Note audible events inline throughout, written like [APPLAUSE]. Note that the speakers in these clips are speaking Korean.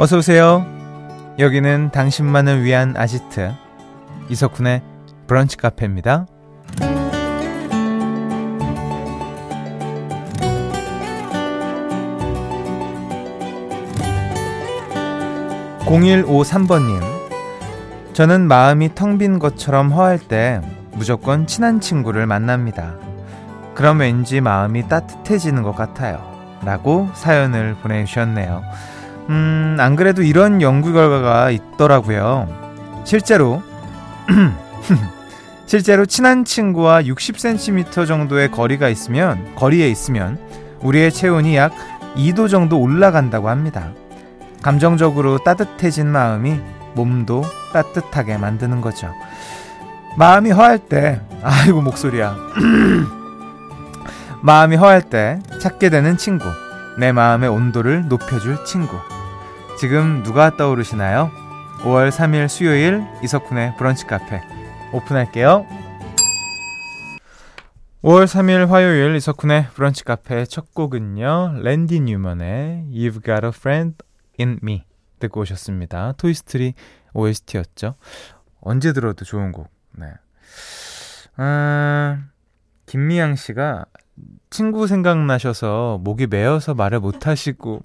어서 오세요. 여기는 당신만을 위한 아지트 이석훈의 브런치 카페입니다. 0153번님 저는 마음이 텅 빈 것처럼 허할 때 무조건 친한 친구를 만납니다. 그럼 왠지 마음이 따뜻해지는 것 같아요. 라고 사연을 보내주셨네요. 음, 안 그래도 이런 연구 결과가 있더라고요. 실제로, [CLEARS THROAT] 실제로 친한 친구와 60cm 정도의 거리가 있으면, 거리에 있으면, 우리의 체온이 약 2도 정도 올라간다고 합니다. 감정적으로 따뜻해진 마음이 몸도 따뜻하게 만드는 거죠. 마음이 허할 때, 아이고, 목소리야. [CLEARS THROAT] 마음이 허할 때 찾게 되는 친구. 내 마음의 온도를 높여줄 친구. 지금 누가 떠오르시나요? 5월 3일 수요일 이석훈의 브런치 카페 오픈할게요. 5월 3일 화요일 이석훈의 브런치 카페 첫 곡은요. 랜디 뉴먼의 You've Got a Friend in Me 듣고 오셨습니다. 토이스토리 OST였죠. 언제 들어도 좋은 곡. 네. 아, 김미양 씨가 친구 생각나셔서 목이 메어서 말을 못 하시고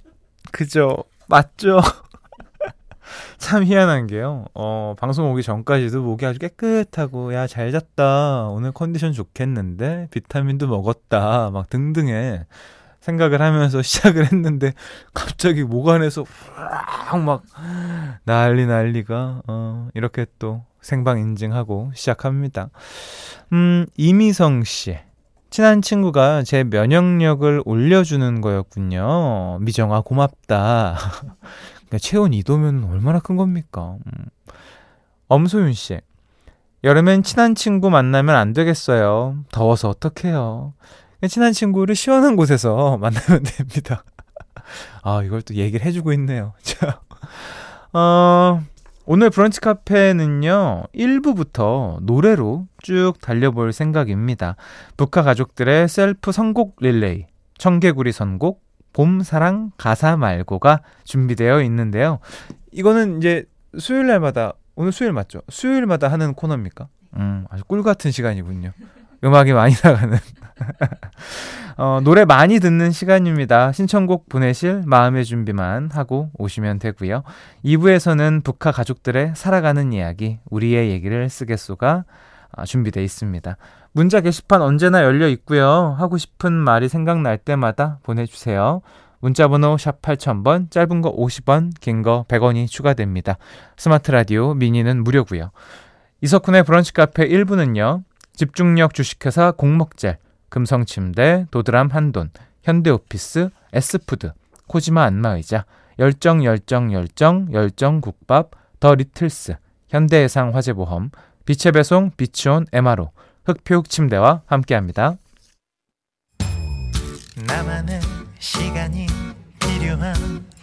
그죠 맞죠? [LAUGHS] 참 희한한 게요. 어, 방송 오기 전까지도 목이 아주 깨끗하고, 야, 잘 잤다. 오늘 컨디션 좋겠는데? 비타민도 먹었다. 막 등등의 생각을 하면서 [LAUGHS] 시작을 했는데, 갑자기 목 안에서 막 난리 난리가, 어, 이렇게 또 생방 인증하고 시작합니다. 음, 이미성 씨. 친한 친구가 제 면역력을 올려주는 거였군요. 미정아, 고맙다. [LAUGHS] 그러니까 체온 2도면 얼마나 큰 겁니까? 음. 엄소윤 씨. 여름엔 친한 친구 만나면 안 되겠어요. 더워서 어떡해요. 친한 친구를 시원한 곳에서 [LAUGHS] 만나면 됩니다. [LAUGHS] 아, 이걸 또 얘기를 해주고 있네요. 자, 어, 오늘 브런치 카페는요, 1부부터 노래로 쭉 달려볼 생각입니다. 북한 가족들의 셀프 선곡 릴레이, 청개구리 선곡, 봄 사랑 가사 말고가 준비되어 있는데요. 이거는 이제 수요일 날마다, 오늘 수요일 맞죠? 수요일마다 하는 코너입니까? 음, 아주 꿀 같은 시간이군요. 음악이 많이 나가는. [LAUGHS] 어, 노래 많이 듣는 시간입니다. 신청곡 보내실 마음의 준비만 하고 오시면 되고요. 2부에서는 북카 가족들의 살아가는 이야기, 우리의 얘기를 쓰겠소가 아, 준비되어 있습니다. 문자 게시판 언제나 열려 있고요. 하고 싶은 말이 생각날 때마다 보내주세요. 문자 번호 샵 8000번, 짧은 거 50원, 긴 거 100원이 추가됩니다. 스마트 라디오, 미니는 무료고요. 이석훈의 브런치 카페 1부는요. 집중력 주식회사 공먹젤, 금성침대, 도드람 한돈, 현대오피스, S푸드, 코지마 안마의자, 열정 열정 열정 열정 국밥, 더 리틀스, 현대해상 화재보험, 빛의 배송 비치온 에마로, 흑표육 침대와 함께합니다. 나만의 시간이 필요한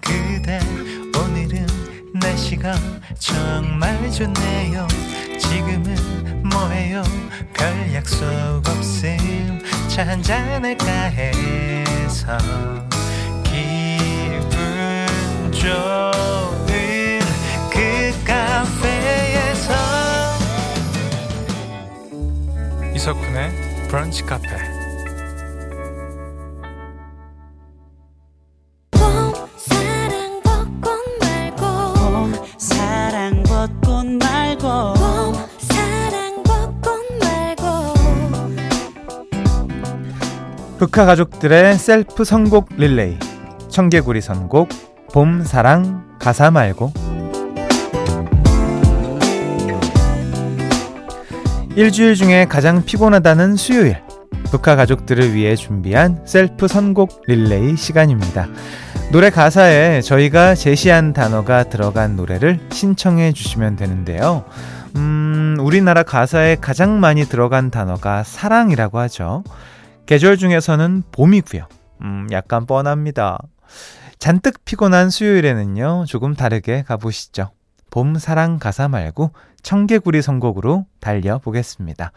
그대. 오늘은 날씨가 정말 좋네요. 지금은 뭐해요? 별 약속 없음. 차 한잔할까 해서 기분 좋 이석훈의 브런치 카페. 북카 가족들의 셀프 선곡 릴레이. 청개구리 선곡 봄 사랑 가사 말고 일주일 중에 가장 피곤하다는 수요일 북카 가족들을 위해 준비한 셀프 선곡 릴레이 시간입니다. 노래 가사에 저희가 제시한 단어가 들어간 노래를 신청해 주시면 되는데요. 음, 우리나라 가사에 가장 많이 들어간 단어가 사랑이라고 하죠. 계절 중에서는 봄이고요. 음, 약간 뻔합니다. 잔뜩 피곤한 수요일에는요, 조금 다르게 가보시죠. 봄 사랑 가사 말고 청개구리 선곡으로 달려보겠습니다.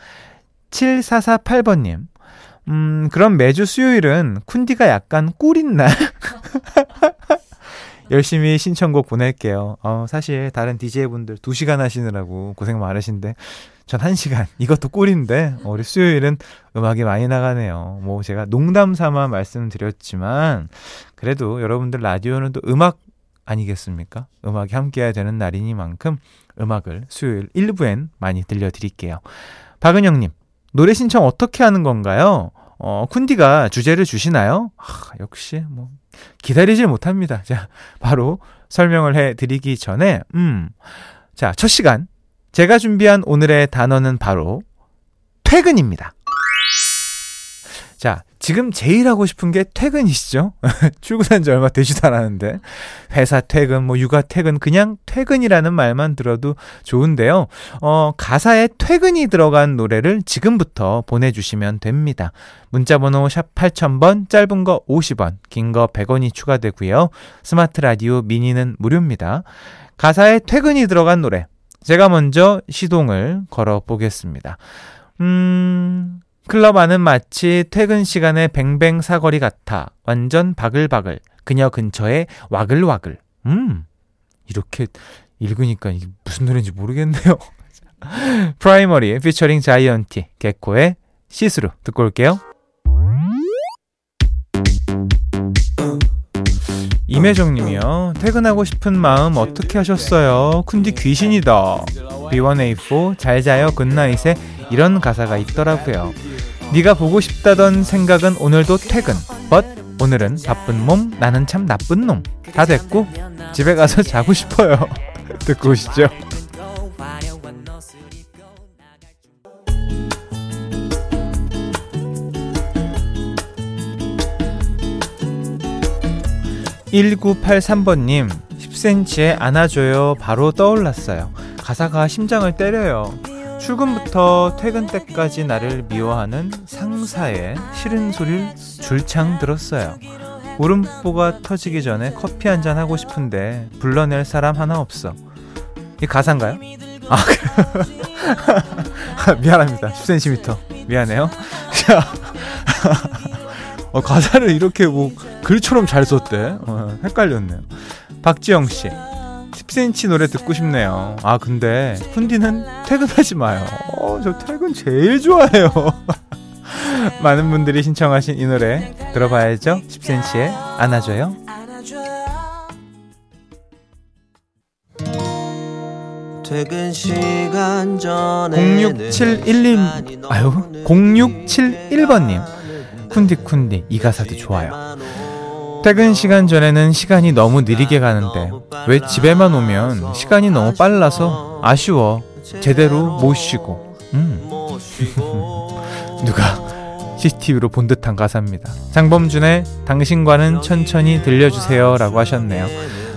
7448번님, 음, 그럼 매주 수요일은 쿤디가 약간 꿀인 날? [LAUGHS] 열심히 신청곡 보낼게요. 어, 사실 다른 DJ분들 2시간 하시느라고 고생 많으신데 전 1시간 이것도 꿀인데 우리 수요일은 음악이 많이 나가네요. 뭐 제가 농담 삼아 말씀드렸지만 그래도 여러분들 라디오는 또 음악 아니겠습니까? 음악이 함께해야 되는 날이니만큼 음악을 수요일 1부엔 많이 들려드릴게요. 박은영님, 노래 신청 어떻게 하는 건가요? 어, 쿤디가 주제를 주시나요? 아, 역시 뭐 기다리질 못합니다. 자, 바로 설명을 해 드리기 전에 음. 자, 첫 시간 제가 준비한 오늘의 단어는 바로 퇴근입니다. 자, 지금 제일 하고 싶은 게 퇴근이시죠? [LAUGHS] 출근한 지 얼마 되지도 않았는데. 회사 퇴근, 뭐 육아 퇴근, 그냥 퇴근이라는 말만 들어도 좋은데요. 어, 가사에 퇴근이 들어간 노래를 지금부터 보내주시면 됩니다. 문자번호 샵 8000번, 짧은 거 50원, 긴 거 100원이 추가되고요. 스마트 라디오 미니는 무료입니다. 가사에 퇴근이 들어간 노래. 제가 먼저 시동을 걸어 보겠습니다. 음, 클럽 안은 마치 퇴근 시간의 뱅뱅 사거리 같아 완전 바글바글 그녀 근처에 와글와글 음 이렇게 읽으니까 이게 무슨 노래인지 모르겠네요 [LAUGHS] 프라이머리 피처링 자이언티 개코의 See Through 듣고 올게요 임혜정 님이요. 퇴근하고 싶은 마음 어떻게 하셨어요? 쿤디 귀신이다. B1A4 잘 자요 굿나잇에 이런 가사가 있더라고요. 네가 보고 싶다던 생각은 오늘도 퇴근. but 오늘은 바쁜 몸, 나는 참 나쁜 놈. 다 됐고 집에 가서 자고 싶어요. [LAUGHS] 듣고 오시죠. 1983번님, 10cm에 안아줘요. 바로 떠올랐어요. 가사가 심장을 때려요. 출근부터 퇴근 때까지 나를 미워하는 상사의 싫은 소리를 줄창 들었어요. 울음보가 터지기 전에 커피 한 잔 하고 싶은데 불러낼 사람 하나 없어. 이 가사인가요? 아, [LAUGHS] 미안합니다. 10cm. 미안해요. [LAUGHS] 어, 가사를 이렇게 뭐 글처럼 잘 썼대. 어, 헷갈렸네요. 박지영 씨. 10cm 노래 듣고 싶네요. 아, 근데 푼디는 퇴근하지 마요. 어, 저 퇴근 제일 좋아해요. [LAUGHS] 많은 분들이 신청하신 이 노래 들어봐야죠. 10cm의 안아줘요. 퇴근 시간 전에 0671님 아유 0671번님 쿤디쿤디 이 가사도 좋아요. 퇴근 시간 전에는 시간이 너무 느리게 가는데 왜 집에만 오면 시간이 너무 빨라서 아쉬워. 제대로 못 쉬고. 음. [LAUGHS] 누가 CCTV로 본 듯한 가사입니다. 장범준의 당신과는 천천히 들려주세요 라고 하셨네요.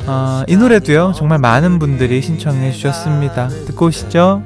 어, 이 노래도요 정말 많은 분들이 신청해 주셨습니다. 듣고 오시죠.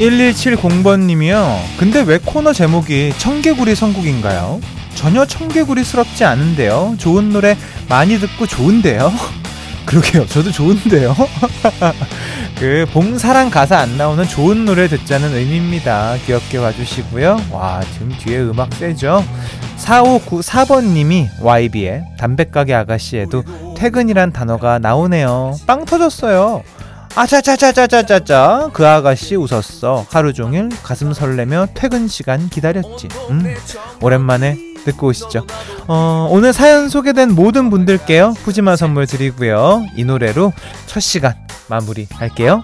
1170번님이요. 근데 왜 코너 제목이 청개구리 선곡인가요? 전혀 청개구리스럽지 않은데요. 좋은 노래 많이 듣고 좋은데요. [LAUGHS] 그러게요. 저도 좋은데요. [LAUGHS] 그 봉사랑 가사 안 나오는 좋은 노래 듣자는 의미입니다. 귀엽게 봐주시고요. 와 지금 뒤에 음악 세죠? 4594번님이 YB의 담배가게 아가씨에도 퇴근이란 단어가 나오네요. 빵 터졌어요. 아차차차차차차차 그 아가씨 웃었어. 하루 종일 가슴 설레며 퇴근 시간 기다렸지. 음? 오랜만에 듣고 오시죠. 어, 오늘 사연 소개된 모든 분들께요 푸짐한 선물 드리고요. 이 노래로 첫 시간 마무리 할게요.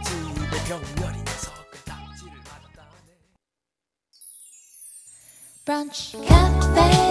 브런치 카페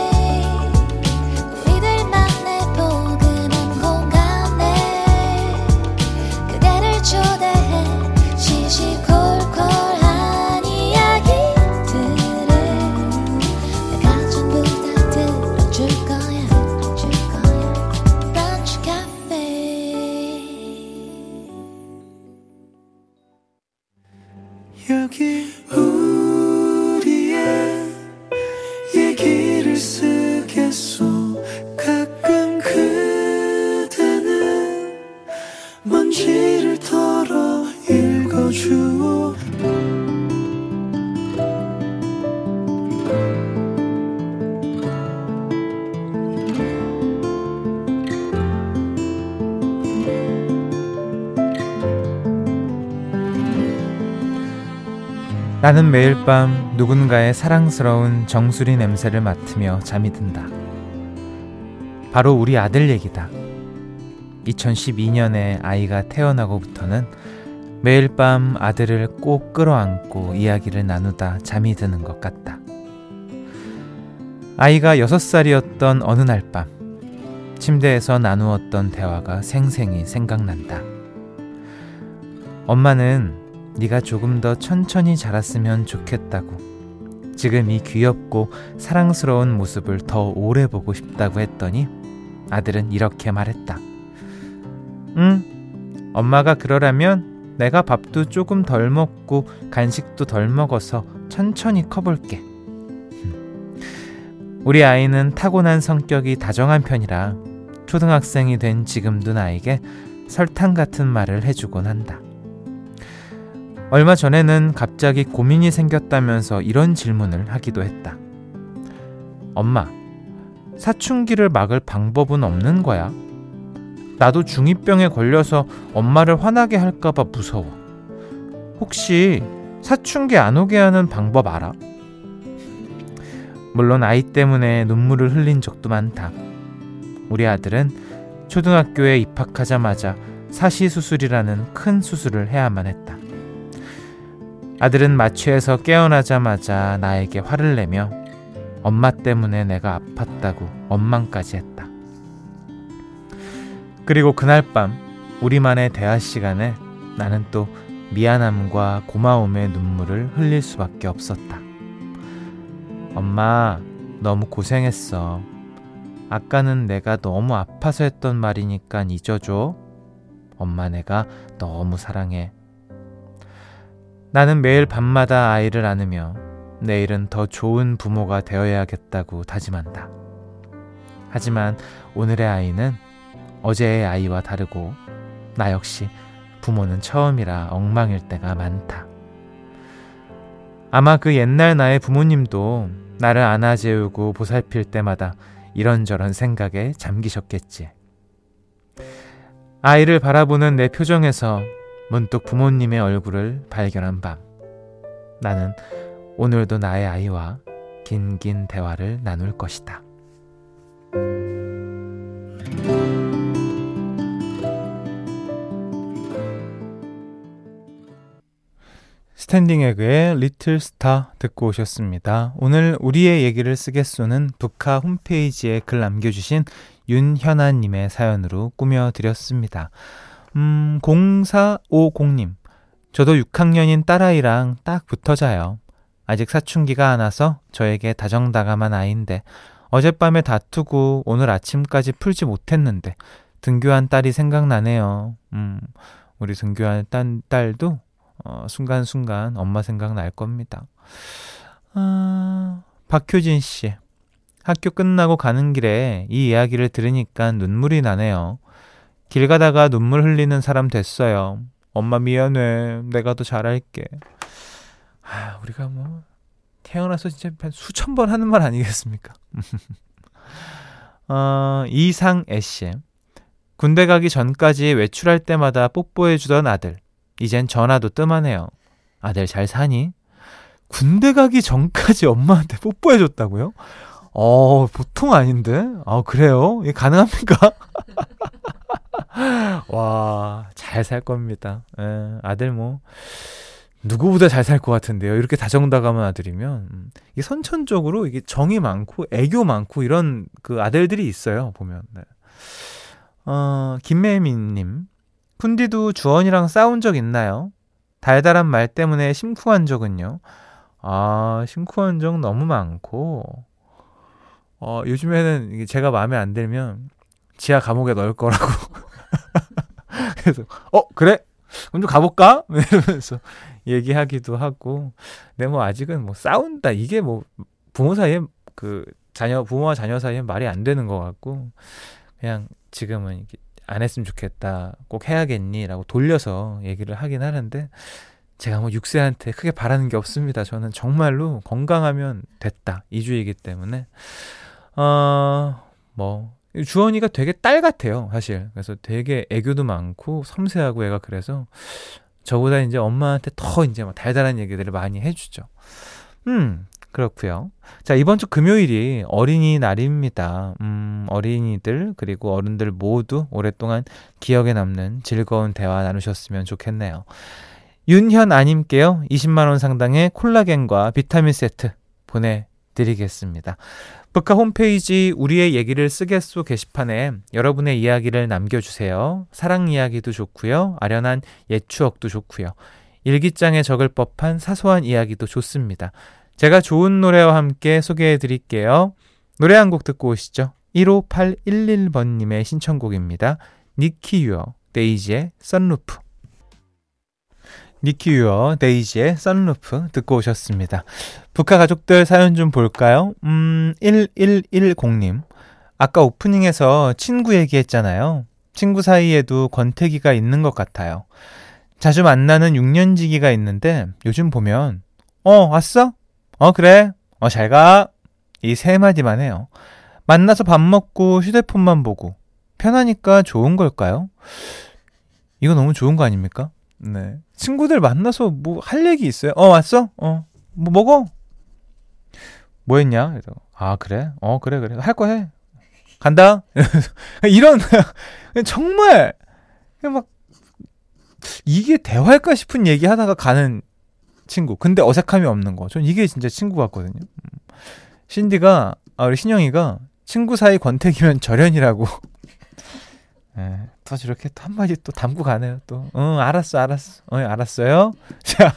나는 매일 밤 누군가의 사랑스러운 정수리 냄새를 맡으며 잠이 든다. 바로 우리 아들 얘기다. 2012년에 아이가 태어나고부터는 매일 밤 아들을 꼭 끌어안고 이야기를 나누다 잠이 드는 것 같다. 아이가 6살이었던 어느 날 밤, 침대에서 나누었던 대화가 생생히 생각난다. 엄마는 네가 조금 더 천천히 자랐으면 좋겠다고. 지금 이 귀엽고 사랑스러운 모습을 더 오래 보고 싶다고 했더니 아들은 이렇게 말했다. 응, 엄마가 그러라면 내가 밥도 조금 덜 먹고 간식도 덜 먹어서 천천히 커볼게. 우리 아이는 타고난 성격이 다정한 편이라 초등학생이 된 지금도 나에게 설탕 같은 말을 해주곤 한다. 얼마 전에는 갑자기 고민이 생겼다면서 이런 질문을 하기도 했다. 엄마, 사춘기를 막을 방법은 없는 거야? 나도 중2병에 걸려서 엄마를 화나게 할까봐 무서워. 혹시 사춘기 안 오게 하는 방법 알아? 물론 아이 때문에 눈물을 흘린 적도 많다. 우리 아들은 초등학교에 입학하자마자 사시수술이라는 큰 수술을 해야만 했다. 아들은 마취해서 깨어나자마자 나에게 화를 내며 엄마 때문에 내가 아팠다고 원망까지 했다. 그리고 그날 밤 우리만의 대화 시간에 나는 또 미안함과 고마움의 눈물을 흘릴 수밖에 없었다. 엄마, 너무 고생했어. 아까는 내가 너무 아파서 했던 말이니까 잊어줘. 엄마 내가 너무 사랑해. 나는 매일 밤마다 아이를 안으며 내일은 더 좋은 부모가 되어야겠다고 다짐한다. 하지만 오늘의 아이는 어제의 아이와 다르고 나 역시 부모는 처음이라 엉망일 때가 많다. 아마 그 옛날 나의 부모님도 나를 안아재우고 보살필 때마다 이런저런 생각에 잠기셨겠지. 아이를 바라보는 내 표정에서 문득 부모님의 얼굴을 발견한 밤. 나는 오늘도 나의 아이와 긴긴 대화를 나눌 것이다. 스탠딩 에그의 Little Star 듣고 오셨습니다. 오늘 우리의 얘기를 쓰겠소는 북카 홈페이지에 글 남겨주신 윤현아님의 사연으로 꾸며드렸습니다. 음, 0450님. 저도 6학년인 딸아이랑 딱 붙어 자요. 아직 사춘기가 안 와서 저에게 다정다감한 아이인데 어젯밤에 다투고 오늘 아침까지 풀지 못했는데 등교한 딸이 생각나네요. 음, 우리 등교한 딸, 딸도 어, 순간순간 엄마 생각 날 겁니다. 아, 박효진 씨. 학교 끝나고 가는 길에 이 이야기를 들으니까 눈물이 나네요. 길 가다가 눈물 흘리는 사람 됐어요. 엄마 미안해. 내가 더 잘할게. 아, 우리가 뭐 태어나서 진짜 수천 번 하는 말 아니겠습니까? [LAUGHS] 어, 이상애 씨. 군대 가기 전까지 외출할 때마다 뽀뽀해 주던 아들. 이젠 전화도 뜸하네요. 아들 잘 사니? 군대 가기 전까지 엄마한테 뽀뽀해 줬다고요? 어, 보통 아닌데? 아, 그래요? 이게 가능합니까? [LAUGHS] [LAUGHS] 와, 잘 살 겁니다. 예, 아들 뭐, 누구보다 잘 살 것 같은데요. 이렇게 다정다감한 아들이면. 음, 이게 선천적으로 이게 정이 많고, 애교 많고, 이런 그 아들들이 있어요, 보면. 네. 어, 김매민님. 쿤디도 주원이랑 싸운 적 있나요? 달달한 말 때문에 심쿵한 적은요? 아, 심쿵한 적 너무 많고, 어, 요즘에는 제가 마음에 안 들면 지하 감옥에 넣을 거라고. [LAUGHS] 그래서, 어, 그래? 그럼 좀 가볼까? [LAUGHS] 이러면서 얘기하기도 하고. 근데 뭐 아직은 뭐 싸운다. 이게 뭐 부모 사이에 그 자녀, 부모와 자녀 사이에 말이 안 되는 것 같고. 그냥 지금은 안 했으면 좋겠다. 꼭 해야겠니? 라고 돌려서 얘기를 하긴 하는데. 제가 뭐 6세한테 크게 바라는 게 없습니다. 저는 정말로 건강하면 됐다. 이주이기 때문에. 어, 뭐, 주원이가 되게 딸 같아요, 사실. 그래서 되게 애교도 많고 섬세하고 애가 그래서 저보다 이제 엄마한테 더 이제 막 달달한 얘기들을 많이 해주죠. 음, 그렇고요. 자, 이번 주 금요일이 어린이날입니다. 음, 어린이들 그리고 어른들 모두 오랫동안 기억에 남는 즐거운 대화 나누셨으면 좋겠네요. 윤현 아님께요. 20만 원 상당의 콜라겐과 비타민 세트 보내 드리겠습니다. 북카 홈페이지 우리의 얘기를 쓰겠소 게시판에 여러분의 이야기를 남겨주세요. 사랑 이야기도 좋고요. 아련한 옛 추억도 좋고요. 일기장에 적을 법한 사소한 이야기도 좋습니다. 제가 좋은 노래와 함께 소개해 드릴게요. 노래 한 곡 듣고 오시죠. 15811번님의 신청곡입니다. 니키 유어, 데이지의 Sunroof. 니키 유어, 데이지의 Sunroof 듣고 오셨습니다. 북카 가족들 사연 좀 볼까요? 음, 1110님. 아까 오프닝에서 친구 얘기했잖아요. 친구 사이에도 권태기가 있는 것 같아요. 자주 만나는 6년지기가 있는데 요즘 보면 어, 왔어? 어, 그래. 어, 잘 가. 이 세 마디만 해요. 만나서 밥 먹고 휴대폰만 보고. 편하니까 좋은 걸까요? 이거 너무 좋은 거 아닙니까? 네. 친구들 만나서 뭐 할 얘기 있어요? 어, 왔어? 어, 뭐 먹어? 뭐 했냐? 그래서, 아, 그래? 어, 그래, 그래. 할 거 해. 간다? [LAUGHS] 이런, [LAUGHS] 정말, 막, 이게 대화일까 싶은 얘기 하다가 가는 친구. 근데 어색함이 없는 거. 전 이게 진짜 친구 같거든요. 음. 신디가, 아, 우리 신영이가 친구 사이 권태기면 [LAUGHS] 절연이라고. 예, 또 저렇게 또 한마디 또 담고 가네요, 또. 응, 알았어, 알았어. 어, 알았어요? [LAUGHS] 자,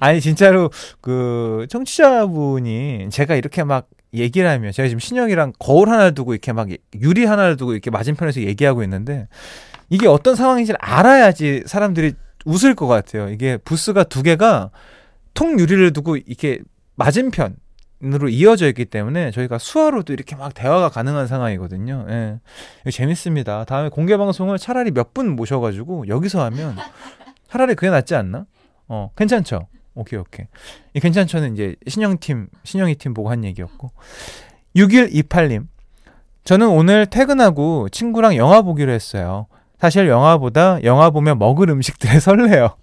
아니, 진짜로, 그, 청취자분이 제가 이렇게 막 얘기를 하면, 제가 지금 신영이랑 거울 하나를 두고 이렇게 막 유리 하나를 두고 이렇게 맞은편에서 얘기하고 있는데, 이게 어떤 상황인지 를 알아야지 사람들이 웃을 것 같아요. 이게 부스가 두 개가 통 유리를 두고 이렇게 맞은편, 으로 이어져 있기 때문에 저희가 수화로도 이렇게 막 대화가 가능한 상황이거든요. 예. 재밌습니다. 다음에 공개 방송을 차라리 몇 분 모셔가지고 여기서 하면 차라리 그게 낫지 않나? 어, 괜찮죠? 오케이, 오케이. 이 괜찮죠는 이제 신영팀, 신영이 팀 보고 한 얘기였고. 6128님. 저는 오늘 퇴근하고 친구랑 영화 보기로 했어요. 사실 영화보다 영화 보면 먹을 음식들에 [LAUGHS] 설레요.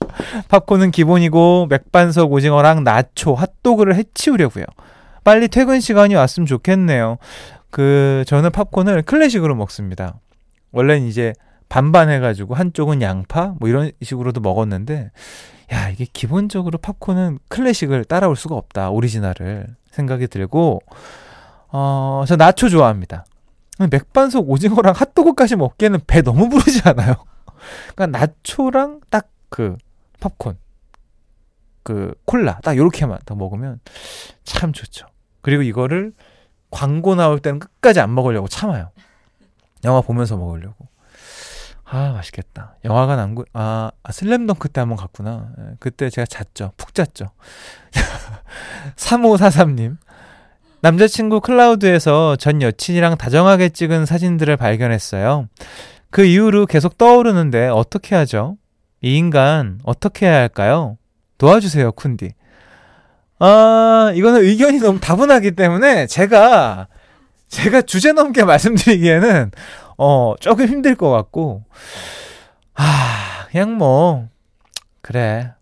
팝콘은 기본이고 맥반석 오징어랑 나초, 핫도그를 해치우려고요. 빨리 퇴근 시간이 왔으면 좋겠네요. 그 저는 팝콘을 클래식으로 먹습니다. 원래는 이제 반반 해가지고 한쪽은 양파 뭐 이런 식으로도 먹었는데 야 이게 기본적으로 팝콘은 클래식을 따라올 수가 없다 오리지널을 생각이 들고 어 저 나초 좋아합니다. 맥반석 오징어랑 핫도그까지 먹기에는 배 너무 부르지 않아요? 그러니까 나초랑 딱 그 팝콘 그 콜라 딱 요렇게만 딱 먹으면 참 좋죠. 그리고 이거를 광고 나올 때는 끝까지 안 먹으려고 참아요. 영화 보면서 먹으려고. 아, 맛있겠다. 영화가 남고, 아, 아 슬램덩크 때 한번 갔구나. 예, 그때 제가 잤죠. 푹 잤죠. [LAUGHS] 3543님. 남자친구 클라우드에서 전 여친이랑 다정하게 찍은 사진들을 발견했어요. 그 이후로 계속 떠오르는데 어떻게 하죠? 이 인간 어떻게 해야 할까요? 도와주세요, 쿤디. 아, 이거는 의견이 너무 다분하기 때문에 제가, 제가 주제 넘게 [LAUGHS] 말씀드리기에는, 어, 조금 힘들 것 같고, 아, 그냥 뭐, 그래.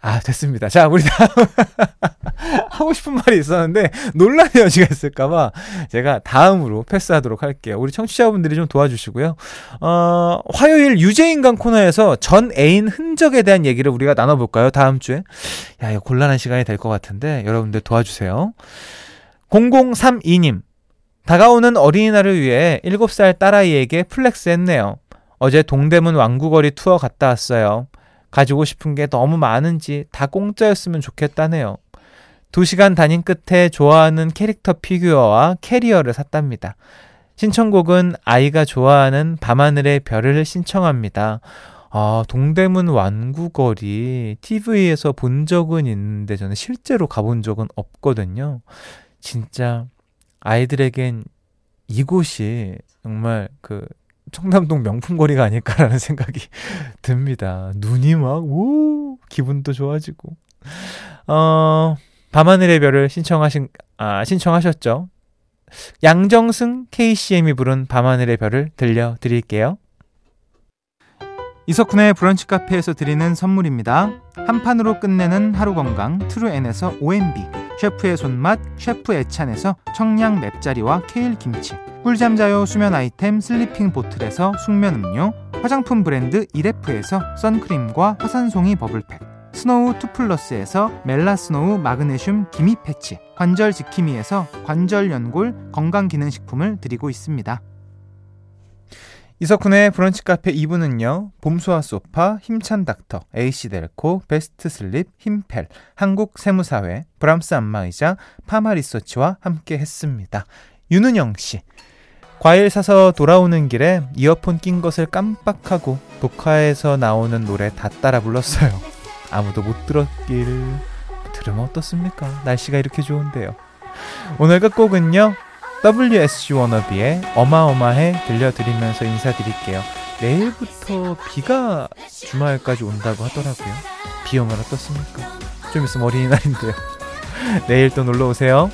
아, 됐습니다. 자, 우리 다음. [LAUGHS] 하고 싶은 말이 있었는데, 논란의 여지가 있을까봐, 제가 다음으로 패스하도록 할게요. 우리 청취자분들이 좀 도와주시고요. 어, 화요일 유죄인간 코너에서 전 애인 흔적에 대한 얘기를 우리가 나눠볼까요? 다음 주에. 야, 이거 곤란한 시간이 될 것 같은데, 여러분들 도와주세요. 0032님. 다가오는 어린이날을 위해 7살 딸아이에게 flex 했네요. 어제 동대문 왕구거리 투어 갔다 왔어요. 가지고 싶은 게 너무 많은지 다 공짜였으면 좋겠다네요. 두 시간 다닌 끝에 좋아하는 캐릭터 피규어와 캐리어를 샀답니다. 신청곡은 아이가 좋아하는 밤하늘의 별을 신청합니다. 아, 동대문 완구거리 TV에서 본 적은 있는데 저는 실제로 가본 적은 없거든요. 진짜 아이들에겐 이곳이 정말 그 청담동 명품거리가 아닐까라는 [LAUGHS] 생각이 듭니다. 눈이 막, 오, 기분도 좋아지고. 어, 밤하늘의 별을 신청하신, 아, 신청하셨죠? 양정승 KCM이 부른 밤하늘의 별을 들려드릴게요. 이석훈의 브런치 카페에서 드리는 선물입니다. 한 판으로 끝내는 하루 건강 트루엔에서 OMB 셰프의 손맛 셰프 애찬에서 청량 맵자리와 케일 김치 꿀잠 자요 수면 아이템 슬리핑 보틀에서 숙면 음료 화장품 브랜드 이레프에서 선크림과 화산송이 버블팩 스노우 투플러스에서 멜라스노우 마그네슘 기미 패치 관절 지킴이에서 관절 연골 건강기능식품을 드리고 있습니다. 이석훈의 브런치 카페 2부는요. 봄수와 소파, 힘찬 닥터, 에이시델코, 베스트 슬립, 힘펠, 한국 세무사회, 브람스 안마의자, 파마 리서치와 함께 했습니다. 윤은영 씨. 과일 사서 돌아오는 길에 이어폰 낀 것을 깜빡하고 독화에서 나오는 노래 다 따라 불렀어요. 아무도 못 들었길. 들으면 어떻습니까? 날씨가 이렇게 좋은데요. 오늘 끝곡은요. WSG 워너비의 어마어마해 들려드리면서 인사드릴게요. 내일부터 비가 주말까지 온다고 하더라고요. 비 오면 어떻습니까? 좀 있으면 어린이날인데요. [LAUGHS] 내일 또 놀러 오세요.